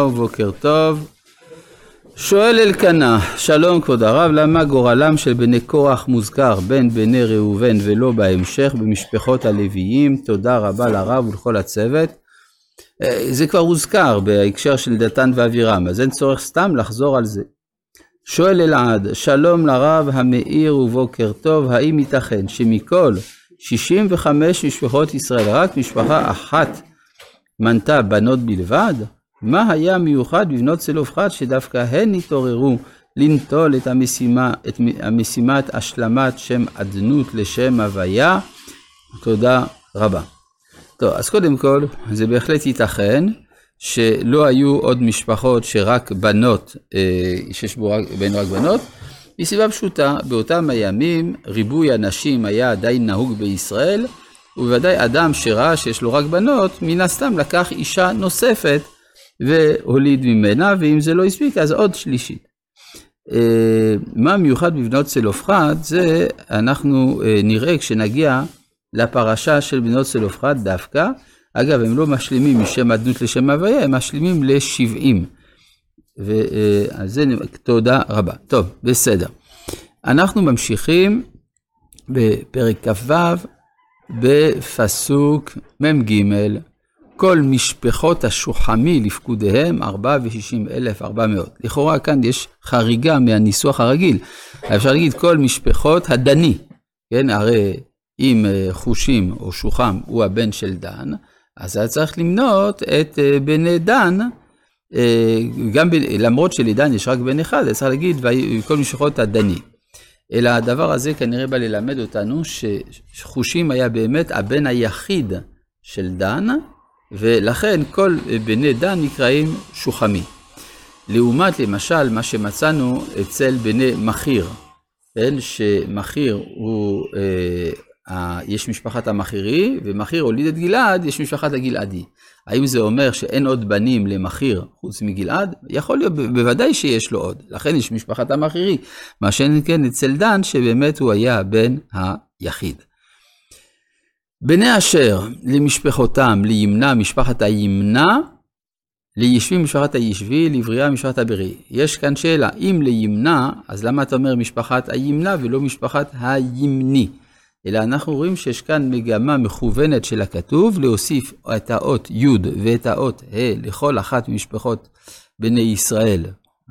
בוקר טוב. שואל אלקנה, שלום כבוד הרב, למה גורלם של בני קורח מוזכר בין בני ראובן ולא בהמשך במשפחות הלוויים? תודה רבה לרב ולכל הצוות. אה, זה כבר הוזכר בהקשר של דתן ואבירם, אז אין צורך סתם לחזור על זה. שואל אלעד, שלום לרב המאיר ובוקר טוב, האם ייתכן שמכל 65 משפחות ישראל רק משפחה אחת מנתה בנות בלבד? מה היה מיוחד בבנות צלופחד שדווקא הן התעוררו לנטול את, המשימה, את המשימת השלמת שם אדנות לשם הוויה? תודה רבה. טוב, אז קודם כל, זה בהחלט ייתכן שלא היו עוד משפחות שרק בנות, אה, שיש בינו רק בנות, מסיבה פשוטה, באותם הימים ריבוי הנשים היה עדיין נהוג בישראל, ובוודאי אדם שראה שיש לו רק בנות, מן הסתם לקח אישה נוספת והוליד ממנה, ואם זה לא הספיק, אז עוד שלישית. אה, מה מיוחד בבנות צלופחד, זה אנחנו אה, נראה כשנגיע לפרשה של בנות צלופחד דווקא. אגב, הם לא משלימים משם אדנות לשם הוויה, הם משלימים ל-70. ועל זה תודה רבה. טוב, בסדר. אנחנו ממשיכים בפרק כ"ו, בפסוק מ"ג. כל משפחות השוחמי לפקודיהם, 4 ו-60 אלף 400. לכאורה כאן יש חריגה מהניסוח הרגיל. אפשר להגיד כל משפחות הדני, כן, הרי אם אה, חושים או שוחם הוא הבן של דן, אז היה צריך למנות את אה, בני דן, אה, גם ב, למרות שלדן יש רק בן אחד, צריך להגיד כל משפחות הדני. אלא הדבר הזה כנראה בא ללמד אותנו שחושים היה באמת הבן היחיד של דן, ולכן כל בני דן נקראים שוחמי. לעומת למשל מה שמצאנו אצל בני מכיר, כן, שמכיר הוא, אה, יש משפחת המכירי, ומכיר הוליד את גלעד, יש משפחת הגלעדי. האם זה אומר שאין עוד בנים למכיר חוץ מגלעד? יכול להיות, בוודאי שיש לו עוד, לכן יש משפחת המכירי. מה שאין כן אצל דן, שבאמת הוא היה הבן היחיד. בני אשר למשפחותם, לימנה משפחת הימנה, לישבי משפחת הישבי, לבריאה משפחת הברי. יש כאן שאלה, אם לימנה, אז למה אתה אומר משפחת הימנה ולא משפחת הימני? אלא אנחנו רואים שיש כאן מגמה מכוונת של הכתוב, להוסיף את האות י' ואת האות ה' לכל אחת ממשפחות בני ישראל,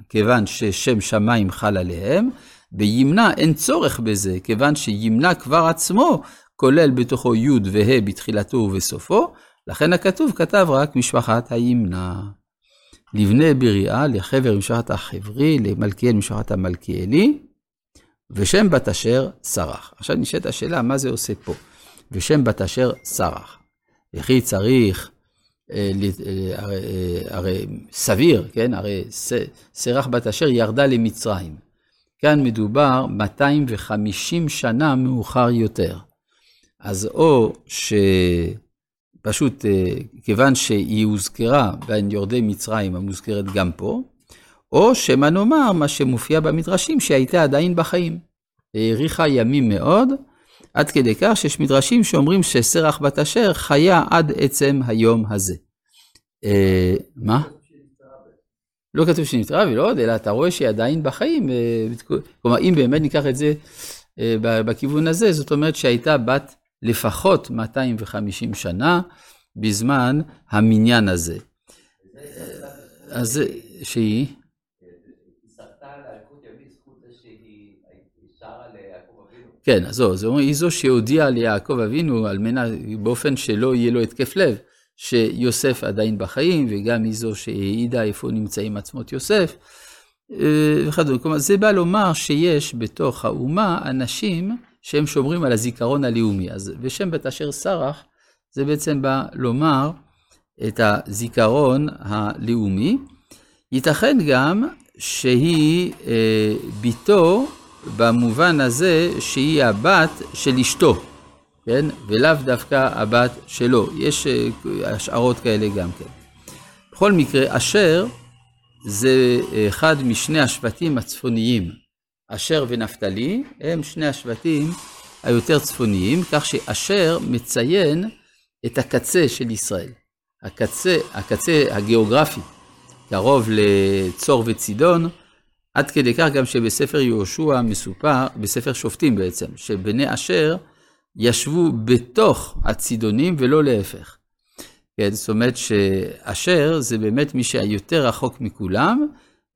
כיוון ששם שמיים חל עליהם. בימנה אין צורך בזה, כיוון שימנה כבר עצמו כולל בתוכו י' וה' בתחילתו ובסופו, לכן הכתוב כתב רק משפחת הימנע. לבני בריאה, לחבר משפחת החברי, למלכיאל משפחת המלכיאלי, ושם בת אשר סרח. עכשיו נשאלת השאלה, מה זה עושה פה? ושם בת אשר סרח. וכי צריך, אה, אה, אה, הרי סביר, כן? הרי סרח בת אשר ירדה למצרים. כאן מדובר 250 שנה מאוחר יותר. אז או שפשוט אה, כיוון שהיא הוזכרה בין יורדי מצרים המוזכרת גם פה, או שמא נאמר מה שמופיע במדרשים שהייתה עדיין בחיים. האריכה ימים מאוד, עד כדי כך שיש מדרשים שאומרים שסרח בת אשר חיה עד עצם היום הזה. אה, מה? לא כתוב שנפטרה ולא עוד, אלא אתה רואה שהיא עדיין בחיים. אה, כלומר, אם באמת ניקח את זה בכיוון הזה, זאת אומרת שהייתה בת לפחות 250 שנה בזמן המניין הזה. אז שהיא? כן, אז זה אומר, היא זו שהודיעה ליעקב אבינו על מנה, באופן שלא יהיה לו התקף לב, שיוסף עדיין בחיים, וגם היא זו שהעידה איפה נמצאים עצמות יוסף. אה, וכדומה. כלומר, זה בא לומר שיש בתוך האומה אנשים שהם שומרים על הזיכרון הלאומי. אז בשם בית אשר סרח, זה בעצם בא לומר את הזיכרון הלאומי. ייתכן גם שהיא אה, ביתו במובן הזה שהיא הבת של אשתו, כן? ולאו דווקא הבת שלו. יש אה, השערות כאלה גם כן. בכל מקרה, אשר זה אחד משני השבטים הצפוניים. אשר ונפתלי הם שני השבטים היותר צפוניים, כך שאשר מציין את הקצה של ישראל, הקצה, הקצה הגיאוגרפי קרוב לצור וצידון, עד כדי כך גם שבספר יהושע מסופר, בספר שופטים בעצם, שבני אשר ישבו בתוך הצידונים ולא להפך. כן, זאת אומרת שאשר זה באמת מי שהיותר רחוק מכולם,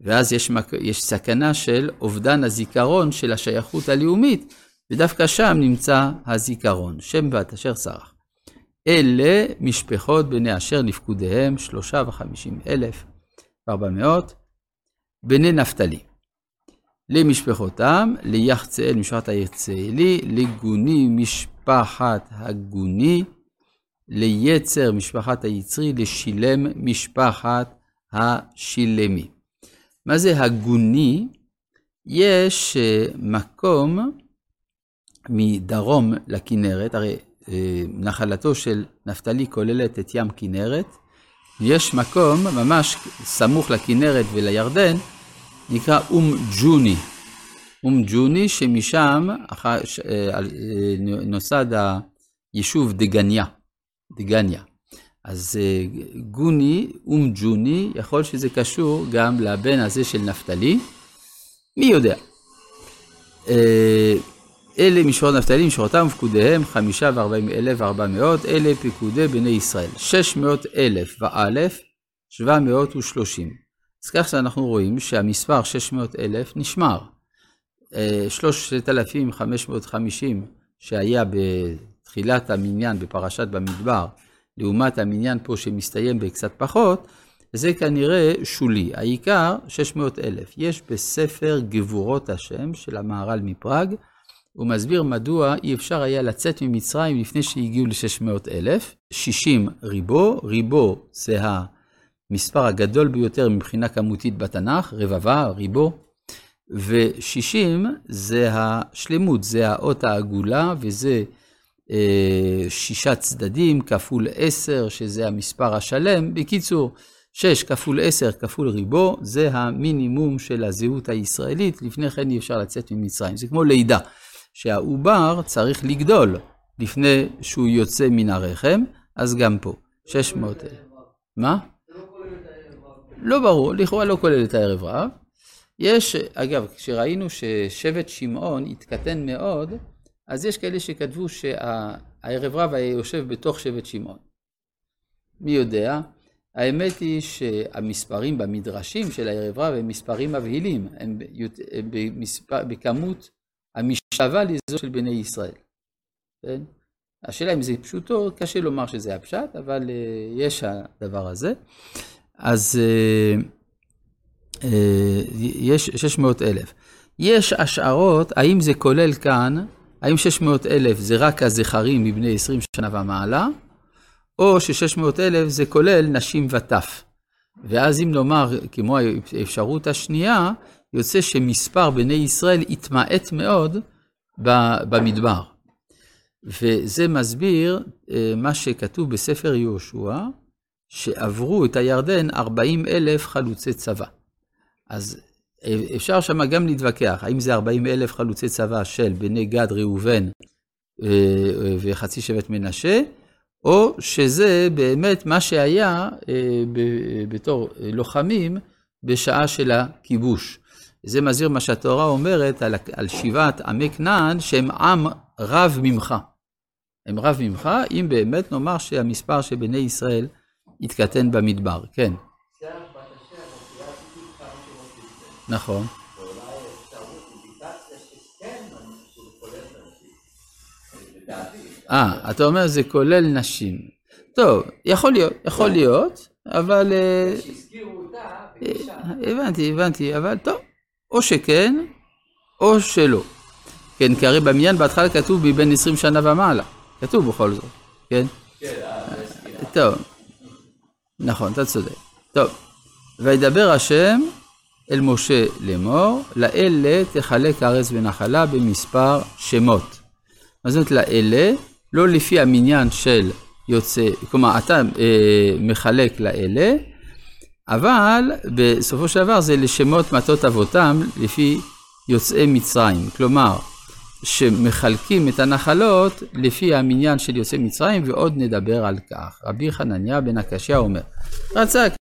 ואז יש. יש סכנה של אובדן הזיכרון של השייכות הלאומית, ודווקא שם נמצא הזיכרון, שם בת אשר סרח. אלה משפחות בני אשר לפקודיהם, שלושה וחמישים אלף, ארבע מאות, בני נפתלי. למשפחותם, ליחצאל משפחת היחצאלי, לגוני משפחת הגוני, ליצר משפחת היצרי, לשילם משפחת השילמי. מה זה הגוני? יש אה, מקום מדרום לכנרת, הרי אה, נחלתו של נפתלי כוללת את ים כנרת, יש מקום ממש סמוך לכנרת ולירדן, נקרא אום ג'וני. אום ג'וני, שמשם אה, נוסד היישוב דגניה. דגניה. אז גוני, אום ג'וני, יכול שזה קשור גם לבן הזה של נפתלי, מי יודע. אלה משמרות נפתלי, משמרותם ופקודיהם, חמישה וארבעים אלף וארבע מאות, אלה פקודי בני ישראל, שש מאות אלף ואלף, שבע מאות ושלושים. אז כך שאנחנו רואים שהמספר שש מאות אלף נשמר. אה, שלושת אלפים חמש מאות חמישים שהיה בתחילת המניין בפרשת במדבר, לעומת המניין פה שמסתיים בקצת פחות, זה כנראה שולי. העיקר 600 אלף. יש בספר גבורות השם של המהר"ל מפראג, הוא מסביר מדוע אי אפשר היה לצאת ממצרים לפני שהגיעו ל-600 אלף. 60 ריבו, ריבו זה המספר הגדול ביותר מבחינה כמותית בתנ"ך, רבבה, ריבו, ו-60 זה השלמות, זה האות העגולה, וזה שישה צדדים כפול 10, שזה המספר השלם. בקיצור, 6 כפול 10 כפול ריבו, זה המינימום של הזהות הישראלית, לפני כן אי אפשר לצאת ממצרים. זה כמו לידה. שהעובר צריך לגדול לפני שהוא יוצא מן הרחם, אז גם פה, 600 אלף. מה? לא ברור, לכאורה לא כולל את הערב רב. יש, אגב, כשראינו ששבט שמעון התקטן מאוד, אז יש כאלה שכתבו שהערב רב היה יושב בתוך שבט שמעון. מי יודע? האמת היא שהמספרים במדרשים של הערב רב הם מספרים מבהילים, הם במספר, בכמות המשאבה לזו של בני ישראל. כן? השאלה אם זה פשוטו, קשה לומר שזה הפשט, אבל uh, יש הדבר הזה. אז uh, uh, יש 600 אלף. יש השערות, האם זה כולל כאן, האם 600 אלף זה רק הזכרים מבני 20 שנה ומעלה, או ש-600 אלף זה כולל נשים וטף. ואז אם נאמר, כמו האפשרות השנייה, יוצא שמספר בני ישראל התמעט מאוד במדבר. וזה מסביר אה, מה שכתוב בספר יהושע, שעברו את הירדן 40 אלף חלוצי צבא. אז אפשר שם גם להתווכח, האם זה 40 אלף חלוצי צבא של בני גד, ראובן אה, וחצי שבט מנשה, או שזה באמת מה שהיה בתור לוחמים בשעה של הכיבוש. זה מזהיר מה שהתורה אומרת על, על שיבת עמי כנען, שהם עם רב ממך. הם רב ממך, אם באמת נאמר שהמספר של בני ישראל יתקטן במדבר, כן. נכון. אה, אתה אומר זה כולל נשים. טוב, יכול להיות, יכול להיות, אבל... אה, הבנתי, הבנתי, אבל טוב. או שכן, או שלא. כן, כי הרי במניין בהתחלה כתוב מבין 20 שנה ומעלה. כתוב בכל זאת, כן? כן, אה, טוב. נכון, אתה צודק. טוב. וידבר השם אל משה לאמור, לאלה תחלק הארץ ונחלה במספר שמות. מה זאת אומרת לאלה? לא לפי המניין של יוצא, כלומר, אתה אה, מחלק לאלה, אבל בסופו של דבר זה לשמות מטות אבותם לפי יוצאי מצרים. כלומר, שמחלקים את הנחלות לפי המניין של יוצאי מצרים, ועוד נדבר על כך. רבי חנניה בן הקשיא אומר, רצה